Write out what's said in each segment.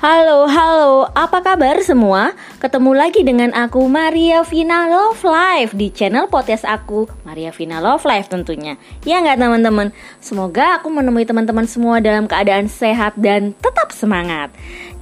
Halo, halo, apa kabar semua? Ketemu lagi dengan aku Maria Vina Love Life di channel podcast aku Maria Vina Love Life tentunya Ya nggak teman-teman? Semoga aku menemui teman-teman semua dalam keadaan sehat dan tetap semangat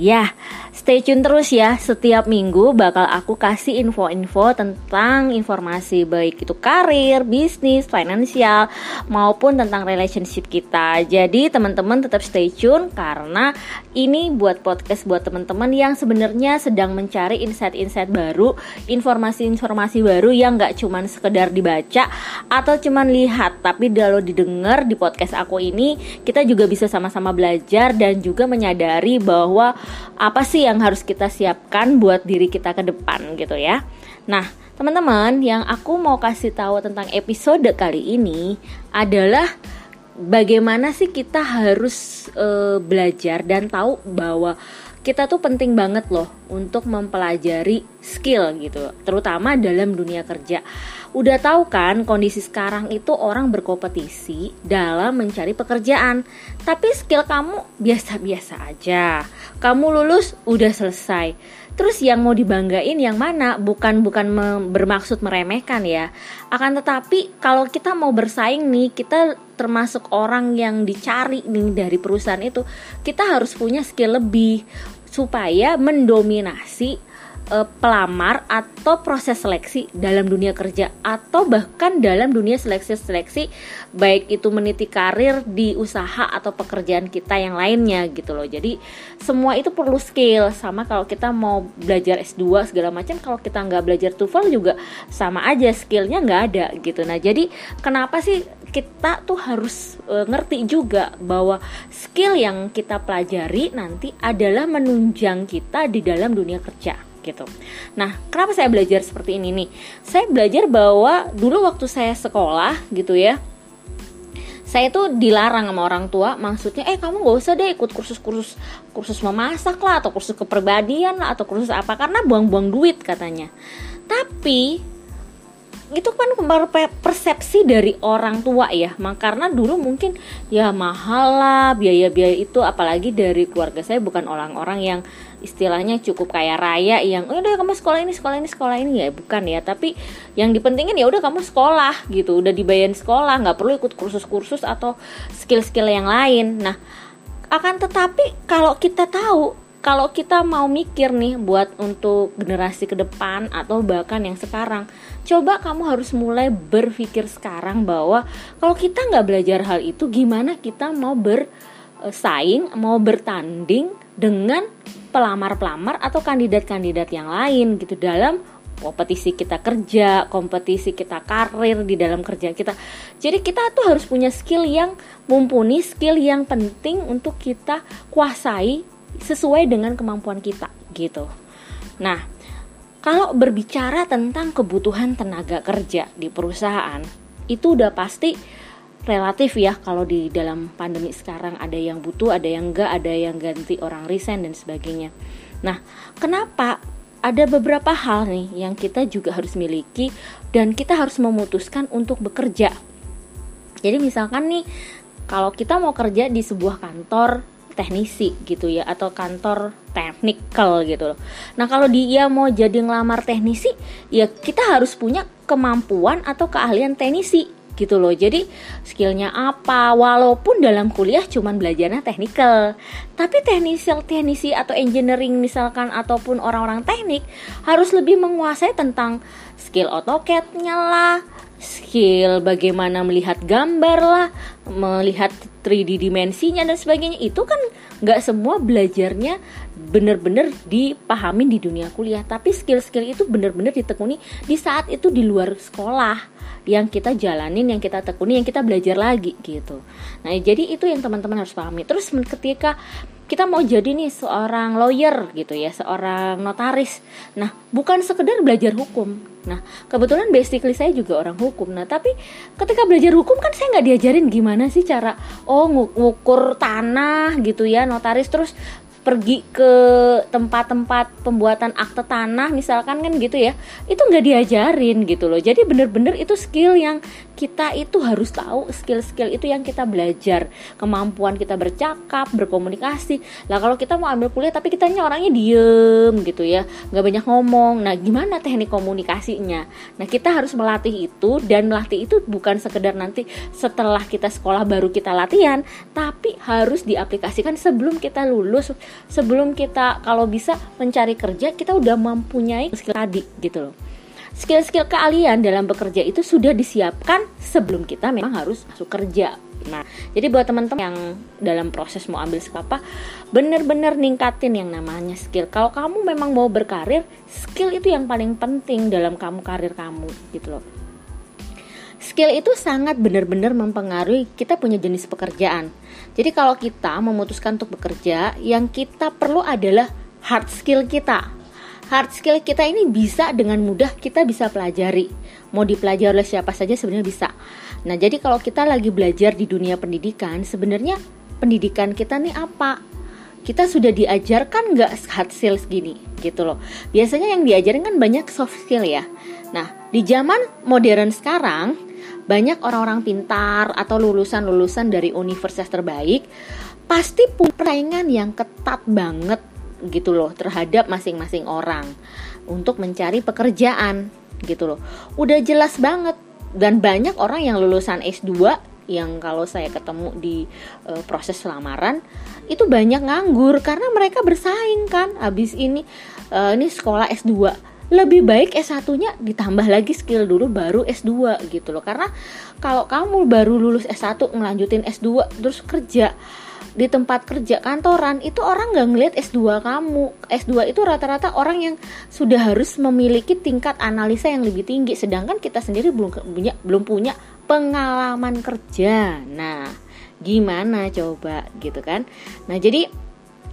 Ya, stay tune terus ya. Setiap minggu bakal aku kasih info-info tentang informasi Baik itu karir, bisnis, finansial Maupun tentang relationship kita. Jadi teman-teman tetap stay tune karena ini buat podcast buat teman-teman yang sebenarnya sedang mencari insight-insight baru, informasi-informasi baru yang nggak cuman sekedar dibaca atau cuman lihat, tapi kalau didengar di podcast aku ini kita juga bisa sama-sama belajar dan juga menyadari bahwa apa sih yang harus kita siapkan buat diri kita ke depan gitu ya. Nah, teman-teman, yang aku mau kasih tahu tentang episode kali ini adalah bagaimana sih kita harus uh, belajar dan tahu bahwa kita tuh penting banget loh untuk mempelajari skill gitu, terutama dalam dunia kerja. Udah tahu kan kondisi sekarang itu orang berkompetisi dalam mencari pekerjaan, tapi skill kamu biasa-biasa aja. Kamu lulus udah selesai Terus yang mau dibanggain yang mana? Bukan bukan bermaksud meremehkan ya. Akan tetapi kalau kita mau bersaing nih, kita termasuk orang yang dicari nih dari perusahaan itu, kita harus punya skill lebih supaya mendominasi uh, pelamar atau proses seleksi dalam dunia kerja atau bahkan dalam dunia seleksi-seleksi baik itu meniti karir di usaha atau pekerjaan kita yang lainnya gitu loh. Jadi semua itu perlu skill sama kalau kita mau belajar S2 segala macam kalau kita nggak belajar TOEFL juga sama aja skillnya nggak ada gitu. Nah jadi kenapa sih kita tuh harus e, ngerti juga bahwa skill yang kita pelajari nanti adalah menunjang kita di dalam dunia kerja gitu. Nah, kenapa saya belajar seperti ini nih? Saya belajar bahwa dulu waktu saya sekolah gitu ya, saya itu dilarang sama orang tua maksudnya eh kamu gak usah deh ikut kursus-kursus kursus memasak lah atau kursus kepribadian lah atau kursus apa karena buang-buang duit katanya tapi itu kan persepsi dari orang tua ya. Mak karena dulu mungkin ya mahal lah biaya-biaya itu. Apalagi dari keluarga saya bukan orang-orang yang istilahnya cukup kaya raya yang oh udah kamu sekolah ini sekolah ini sekolah ini. Ya bukan ya. Tapi yang dipentingin ya udah kamu sekolah gitu. Udah dibayarin sekolah nggak perlu ikut kursus-kursus atau skill-skill yang lain. Nah akan tetapi kalau kita tahu kalau kita mau mikir nih buat untuk generasi ke depan atau bahkan yang sekarang, coba kamu harus mulai berpikir sekarang bahwa kalau kita nggak belajar hal itu, gimana kita mau bersaing, mau bertanding dengan pelamar-pelamar atau kandidat-kandidat yang lain gitu dalam kompetisi kita kerja, kompetisi kita karir di dalam kerja kita. Jadi kita tuh harus punya skill yang mumpuni, skill yang penting untuk kita kuasai sesuai dengan kemampuan kita gitu. Nah, kalau berbicara tentang kebutuhan tenaga kerja di perusahaan, itu udah pasti relatif ya kalau di dalam pandemi sekarang ada yang butuh, ada yang enggak, ada yang ganti orang resign dan sebagainya. Nah, kenapa ada beberapa hal nih yang kita juga harus miliki dan kita harus memutuskan untuk bekerja. Jadi misalkan nih kalau kita mau kerja di sebuah kantor teknisi gitu ya atau kantor technical gitu loh. Nah, kalau dia mau jadi ngelamar teknisi, ya kita harus punya kemampuan atau keahlian teknisi gitu loh. Jadi skillnya apa? Walaupun dalam kuliah cuman belajarnya teknikal, tapi teknisi teknisi atau engineering misalkan ataupun orang-orang teknik harus lebih menguasai tentang skill AutoCAD-nya lah, skill bagaimana melihat gambar lah, melihat 3D dimensinya dan sebagainya itu kan nggak semua belajarnya bener-bener dipahami di dunia kuliah tapi skill-skill itu bener-bener ditekuni di saat itu di luar sekolah yang kita jalanin, yang kita tekuni, yang kita belajar lagi gitu. Nah, jadi itu yang teman-teman harus pahami. Terus ketika kita mau jadi nih seorang lawyer gitu ya, seorang notaris. Nah, bukan sekedar belajar hukum. Nah, kebetulan basically saya juga orang hukum. Nah, tapi ketika belajar hukum kan saya nggak diajarin gimana sih cara oh ngukur tanah gitu ya, notaris terus pergi ke tempat-tempat pembuatan akte tanah misalkan kan gitu ya itu nggak diajarin gitu loh. Jadi bener-bener itu skill yang kita itu harus tahu skill-skill itu yang kita belajar. Kemampuan kita bercakap berkomunikasi. Lah kalau kita mau ambil kuliah tapi kitanya orangnya diem gitu ya nggak banyak ngomong. Nah gimana teknik komunikasinya? Nah kita harus melatih itu dan melatih itu bukan sekedar nanti setelah kita sekolah baru kita latihan tapi harus diaplikasikan sebelum kita lulus sebelum kita kalau bisa mencari kerja kita udah mempunyai skill tadi gitu loh skill-skill keahlian dalam bekerja itu sudah disiapkan sebelum kita memang harus masuk kerja. Nah, jadi buat teman-teman yang dalam proses mau ambil apa, bener-bener ningkatin yang namanya skill. Kalau kamu memang mau berkarir, skill itu yang paling penting dalam kamu karir kamu, gitu loh. Skill itu sangat benar-benar mempengaruhi kita punya jenis pekerjaan. Jadi kalau kita memutuskan untuk bekerja, yang kita perlu adalah hard skill kita hard skill kita ini bisa dengan mudah kita bisa pelajari. Mau dipelajari oleh siapa saja sebenarnya bisa. Nah, jadi kalau kita lagi belajar di dunia pendidikan, sebenarnya pendidikan kita nih apa? Kita sudah diajarkan nggak hard skills gini gitu loh. Biasanya yang diajarin kan banyak soft skill ya. Nah, di zaman modern sekarang banyak orang-orang pintar atau lulusan-lulusan dari universitas terbaik pasti punya persaingan yang ketat banget gitu loh terhadap masing-masing orang untuk mencari pekerjaan gitu loh. Udah jelas banget dan banyak orang yang lulusan S2 yang kalau saya ketemu di uh, proses lamaran itu banyak nganggur karena mereka bersaing kan habis ini uh, ini sekolah S2 lebih baik S1-nya ditambah lagi skill dulu baru S2 gitu loh. Karena kalau kamu baru lulus S1 ngelanjutin S2 terus kerja di tempat kerja kantoran itu orang nggak ngeliat S2 kamu. S2 itu rata-rata orang yang sudah harus memiliki tingkat analisa yang lebih tinggi. Sedangkan kita sendiri belum punya belum punya pengalaman kerja. Nah gimana coba gitu kan? Nah jadi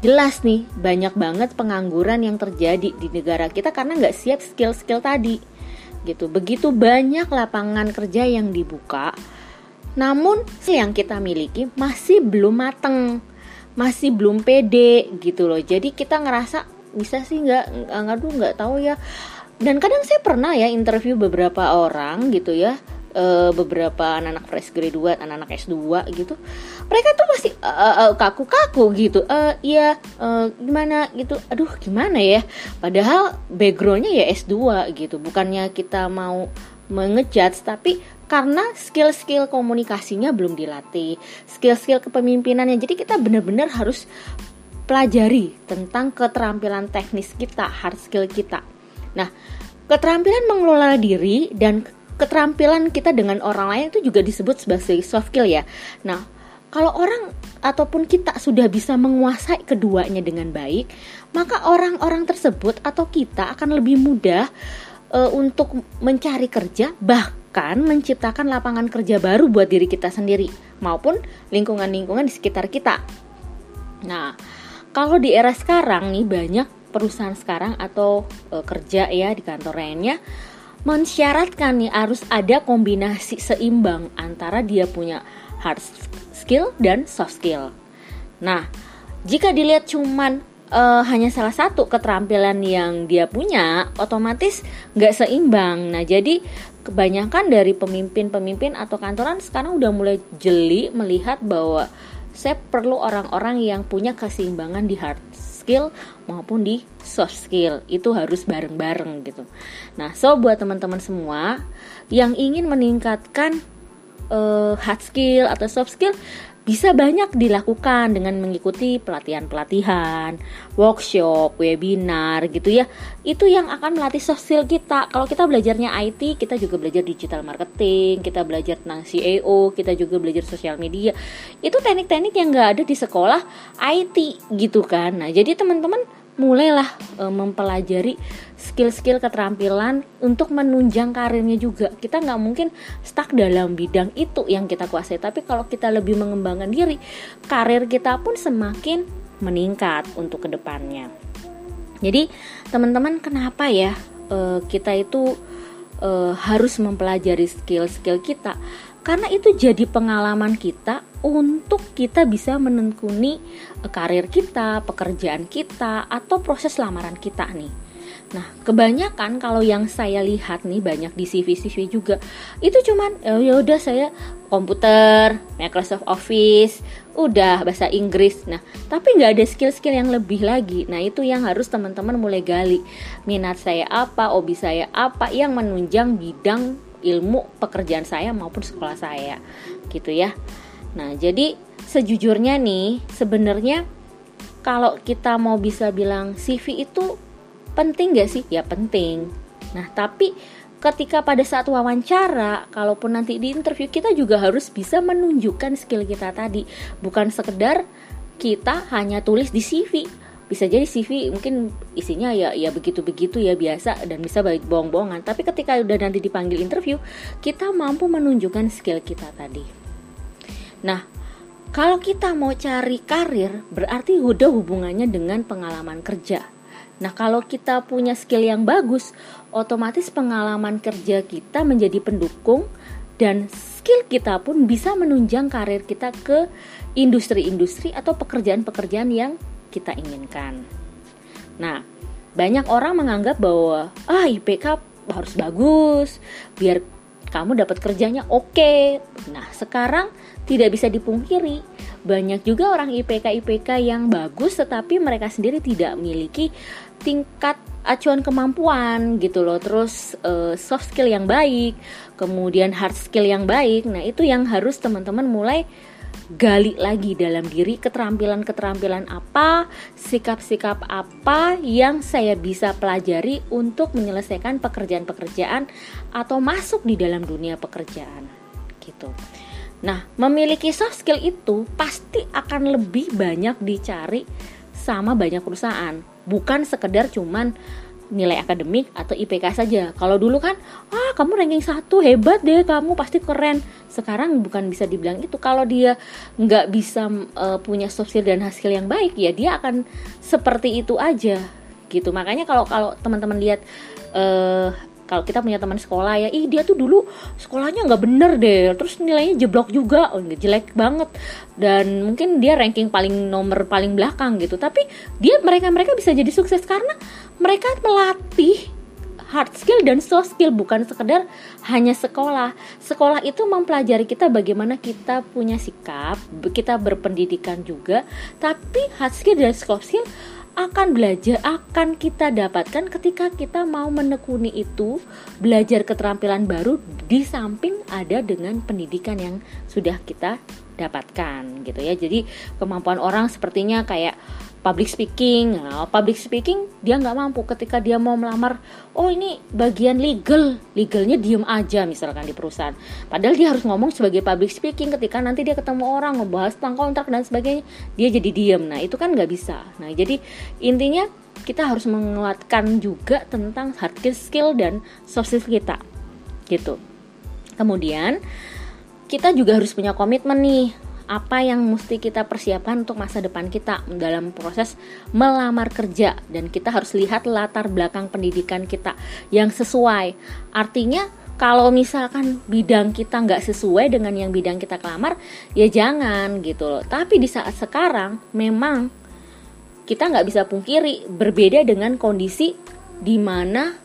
jelas nih banyak banget pengangguran yang terjadi di negara kita karena nggak siap skill-skill tadi gitu begitu banyak lapangan kerja yang dibuka namun yang kita miliki masih belum mateng, masih belum pede gitu loh. Jadi kita ngerasa bisa sih nggak nggak nggak tahu ya. Dan kadang saya pernah ya interview beberapa orang gitu ya, e, beberapa anak-anak fresh graduate, anak-anak S2 gitu. Mereka tuh masih kaku-kaku gitu. E, ya e, gimana gitu. Aduh, gimana ya? Padahal backgroundnya ya S2 gitu. Bukannya kita mau mengejudge tapi karena skill-skill komunikasinya belum dilatih, skill-skill kepemimpinannya. Jadi kita benar-benar harus pelajari tentang keterampilan teknis kita, hard skill kita. Nah, keterampilan mengelola diri dan keterampilan kita dengan orang lain itu juga disebut sebagai soft skill ya. Nah, kalau orang ataupun kita sudah bisa menguasai keduanya dengan baik, maka orang-orang tersebut atau kita akan lebih mudah uh, untuk mencari kerja bahkan menciptakan lapangan kerja baru buat diri kita sendiri maupun lingkungan-lingkungan di sekitar kita. Nah, kalau di era sekarang nih banyak perusahaan sekarang atau e, kerja ya di kantor lainnya mensyaratkan nih harus ada kombinasi seimbang antara dia punya hard skill dan soft skill. Nah, jika dilihat cuman uh, hanya salah satu keterampilan yang dia punya, otomatis nggak seimbang. Nah, jadi kebanyakan dari pemimpin-pemimpin atau kantoran sekarang udah mulai jeli melihat bahwa saya perlu orang-orang yang punya keseimbangan di hard skill maupun di soft skill itu harus bareng-bareng gitu. Nah, so buat teman-teman semua yang ingin meningkatkan uh, hard skill atau soft skill bisa banyak dilakukan dengan mengikuti pelatihan-pelatihan, workshop, webinar gitu ya. Itu yang akan melatih soft skill kita. Kalau kita belajarnya IT, kita juga belajar digital marketing, kita belajar tentang CEO, kita juga belajar sosial media. Itu teknik-teknik yang nggak ada di sekolah IT gitu kan. Nah, jadi teman-teman mulailah e, mempelajari skill-skill keterampilan untuk menunjang karirnya juga. Kita nggak mungkin stuck dalam bidang itu yang kita kuasai. Tapi kalau kita lebih mengembangkan diri karir kita pun semakin meningkat untuk ke depannya. Jadi teman-teman kenapa ya e, kita itu e, harus mempelajari skill-skill kita karena itu jadi pengalaman kita untuk kita bisa menekuni eh, karir kita, pekerjaan kita, atau proses lamaran kita nih. Nah, kebanyakan kalau yang saya lihat nih banyak di CV-CV juga itu cuman oh, ya udah saya komputer, Microsoft Office, udah bahasa Inggris. Nah, tapi nggak ada skill-skill yang lebih lagi. Nah, itu yang harus teman-teman mulai gali. Minat saya apa, hobi saya apa yang menunjang bidang ilmu pekerjaan saya maupun sekolah saya gitu ya. Nah jadi sejujurnya nih sebenarnya kalau kita mau bisa bilang CV itu penting gak sih? Ya penting. Nah tapi ketika pada saat wawancara, kalaupun nanti di interview kita juga harus bisa menunjukkan skill kita tadi, bukan sekedar kita hanya tulis di CV bisa jadi CV mungkin isinya ya ya begitu-begitu ya biasa dan bisa baik bohong-bohongan. Tapi ketika udah nanti dipanggil interview kita mampu menunjukkan skill kita tadi. Nah kalau kita mau cari karir berarti udah hubungannya dengan pengalaman kerja. Nah, kalau kita punya skill yang bagus, otomatis pengalaman kerja kita menjadi pendukung dan skill kita pun bisa menunjang karir kita ke industri-industri atau pekerjaan-pekerjaan yang kita inginkan. Nah, banyak orang menganggap bahwa ah IPK harus bagus biar kamu dapat kerjanya oke. Nah, sekarang tidak bisa dipungkiri banyak juga orang IPK IPK yang bagus tetapi mereka sendiri tidak memiliki tingkat acuan kemampuan gitu loh. Terus uh, soft skill yang baik, kemudian hard skill yang baik. Nah, itu yang harus teman-teman mulai gali lagi dalam diri keterampilan-keterampilan apa, sikap-sikap apa yang saya bisa pelajari untuk menyelesaikan pekerjaan-pekerjaan atau masuk di dalam dunia pekerjaan gitu. Nah, memiliki soft skill itu pasti akan lebih banyak dicari sama banyak perusahaan, bukan sekedar cuman nilai akademik atau IPK saja. Kalau dulu kan, ah kamu ranking satu hebat deh, kamu pasti keren. Sekarang bukan bisa dibilang itu. Kalau dia nggak bisa uh, punya soft skill dan hasil yang baik, ya dia akan seperti itu aja gitu. Makanya kalau kalau teman-teman lihat uh, kalau kita punya teman sekolah ya ih dia tuh dulu sekolahnya nggak bener deh. Terus nilainya jeblok juga. Oh, jelek banget. Dan mungkin dia ranking paling nomor paling belakang gitu. Tapi dia mereka mereka bisa jadi sukses karena mereka melatih hard skill dan soft skill. Bukan sekedar hanya sekolah. Sekolah itu mempelajari kita bagaimana kita punya sikap, kita berpendidikan juga, tapi hard skill dan soft skill akan belajar akan kita dapatkan ketika kita mau menekuni itu belajar keterampilan baru di samping ada dengan pendidikan yang sudah kita dapatkan gitu ya. Jadi kemampuan orang sepertinya kayak public speaking. Nah, public speaking dia nggak mampu ketika dia mau melamar oh ini bagian legal. Legalnya diem aja misalkan di perusahaan. Padahal dia harus ngomong sebagai public speaking ketika nanti dia ketemu orang ngebahas tentang kontrak dan sebagainya dia jadi diem. Nah itu kan nggak bisa. Nah jadi intinya kita harus menguatkan juga tentang hard skill dan soft skill kita gitu. Kemudian kita juga harus punya komitmen nih apa yang mesti kita persiapkan untuk masa depan kita dalam proses melamar kerja. Dan kita harus lihat latar belakang pendidikan kita yang sesuai. Artinya kalau misalkan bidang kita nggak sesuai dengan yang bidang kita kelamar ya jangan gitu loh. Tapi di saat sekarang memang kita nggak bisa pungkiri berbeda dengan kondisi di mana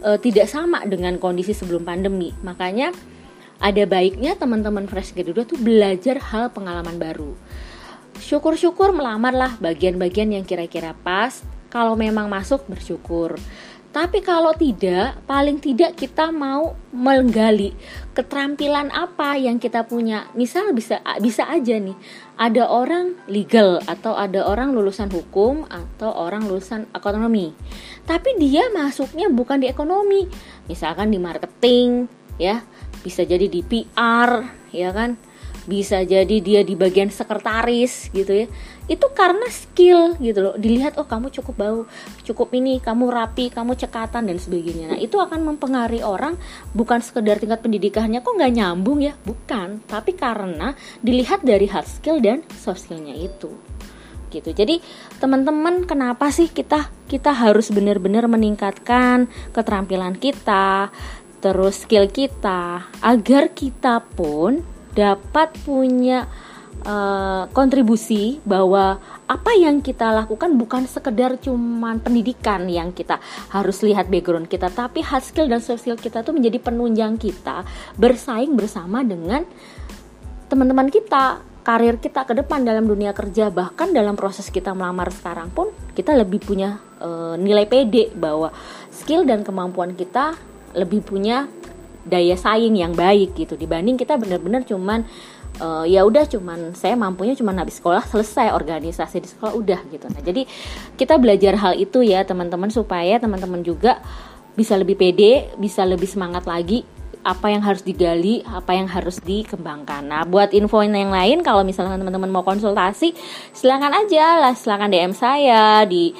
e, tidak sama dengan kondisi sebelum pandemi. Makanya ada baiknya teman-teman fresh graduate tuh belajar hal pengalaman baru. Syukur-syukur melamar lah bagian-bagian yang kira-kira pas. Kalau memang masuk bersyukur. Tapi kalau tidak, paling tidak kita mau menggali keterampilan apa yang kita punya. Misal bisa bisa aja nih, ada orang legal atau ada orang lulusan hukum atau orang lulusan ekonomi. Tapi dia masuknya bukan di ekonomi, misalkan di marketing, ya bisa jadi di PR ya kan? Bisa jadi dia di bagian sekretaris gitu ya. Itu karena skill gitu loh. Dilihat oh kamu cukup bau cukup ini kamu rapi kamu cekatan dan sebagainya. Nah itu akan mempengaruhi orang bukan sekedar tingkat pendidikannya. Kok nggak nyambung ya? Bukan. Tapi karena dilihat dari hard skill dan soft skillnya itu. Gitu. Jadi teman-teman kenapa sih kita kita harus benar-benar meningkatkan keterampilan kita terus skill kita agar kita pun dapat punya uh, kontribusi bahwa apa yang kita lakukan bukan sekedar cuman pendidikan yang kita harus lihat background kita tapi hard skill dan soft skill kita tuh menjadi penunjang kita bersaing bersama dengan teman-teman kita karir kita ke depan dalam dunia kerja bahkan dalam proses kita melamar sekarang pun kita lebih punya uh, nilai PD bahwa skill dan kemampuan kita lebih punya daya saing yang baik gitu dibanding kita benar-benar cuman uh, ya udah cuman saya mampunya cuman habis sekolah selesai organisasi di sekolah udah gitu nah jadi kita belajar hal itu ya teman-teman supaya teman-teman juga bisa lebih pede bisa lebih semangat lagi apa yang harus digali, apa yang harus dikembangkan. Nah, buat info yang lain, kalau misalnya teman-teman mau konsultasi, silahkan aja lah, silahkan DM saya di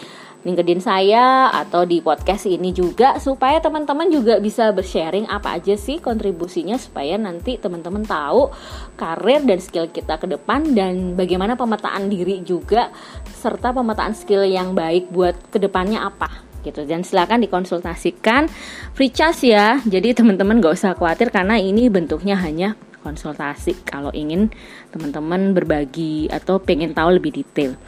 LinkedIn saya atau di podcast ini juga supaya teman-teman juga bisa bersharing apa aja sih kontribusinya supaya nanti teman-teman tahu karir dan skill kita ke depan dan bagaimana pemetaan diri juga serta pemetaan skill yang baik buat ke depannya apa gitu. Dan silakan dikonsultasikan. Free charge ya. Jadi teman-teman gak usah khawatir karena ini bentuknya hanya konsultasi kalau ingin teman-teman berbagi atau pengen tahu lebih detail.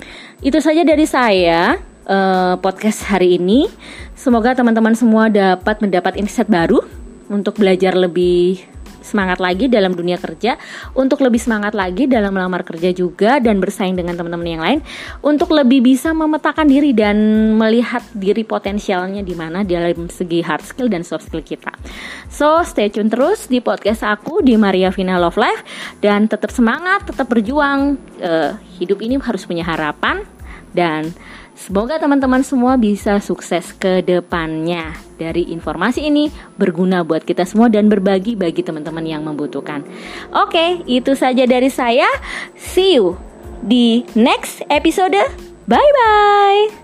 Itu saja dari saya uh, podcast hari ini semoga teman-teman semua dapat mendapat insight baru untuk belajar lebih semangat lagi dalam dunia kerja, untuk lebih semangat lagi dalam melamar kerja juga dan bersaing dengan teman-teman yang lain, untuk lebih bisa memetakan diri dan melihat diri potensialnya di mana dalam segi hard skill dan soft skill kita. So, stay tune terus di podcast aku di Maria Vina Love Life dan tetap semangat, tetap berjuang. Uh, hidup ini harus punya harapan dan Semoga teman-teman semua bisa sukses ke depannya. Dari informasi ini berguna buat kita semua dan berbagi bagi teman-teman yang membutuhkan. Oke, itu saja dari saya. See you di next episode. Bye bye.